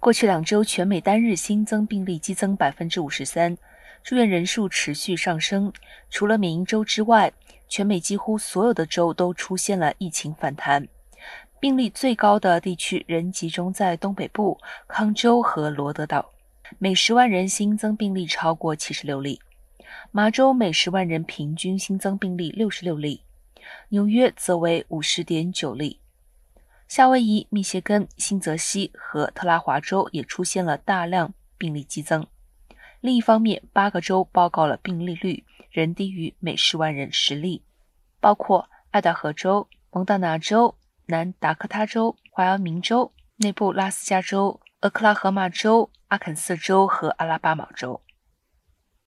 过去两周，全美单日新增病例激增百分之五十三，住院人数持续上升。除了缅因州之外，全美几乎所有的州都出现了疫情反弹。病例最高的地区仍集中在东北部康州和罗德岛，每十万人新增病例超过七十六例。麻州每十万人平均新增病例六十六例，纽约则为五十点九例。夏威夷、密歇根、新泽西和特拉华州也出现了大量病例激增。另一方面，八个州报告了病例率仍低于每十万人十例，包括爱达荷州、蒙大拿州、南达科他州、怀俄明州、内布拉斯加州、俄克拉荷马州、阿肯色州和阿拉巴马州。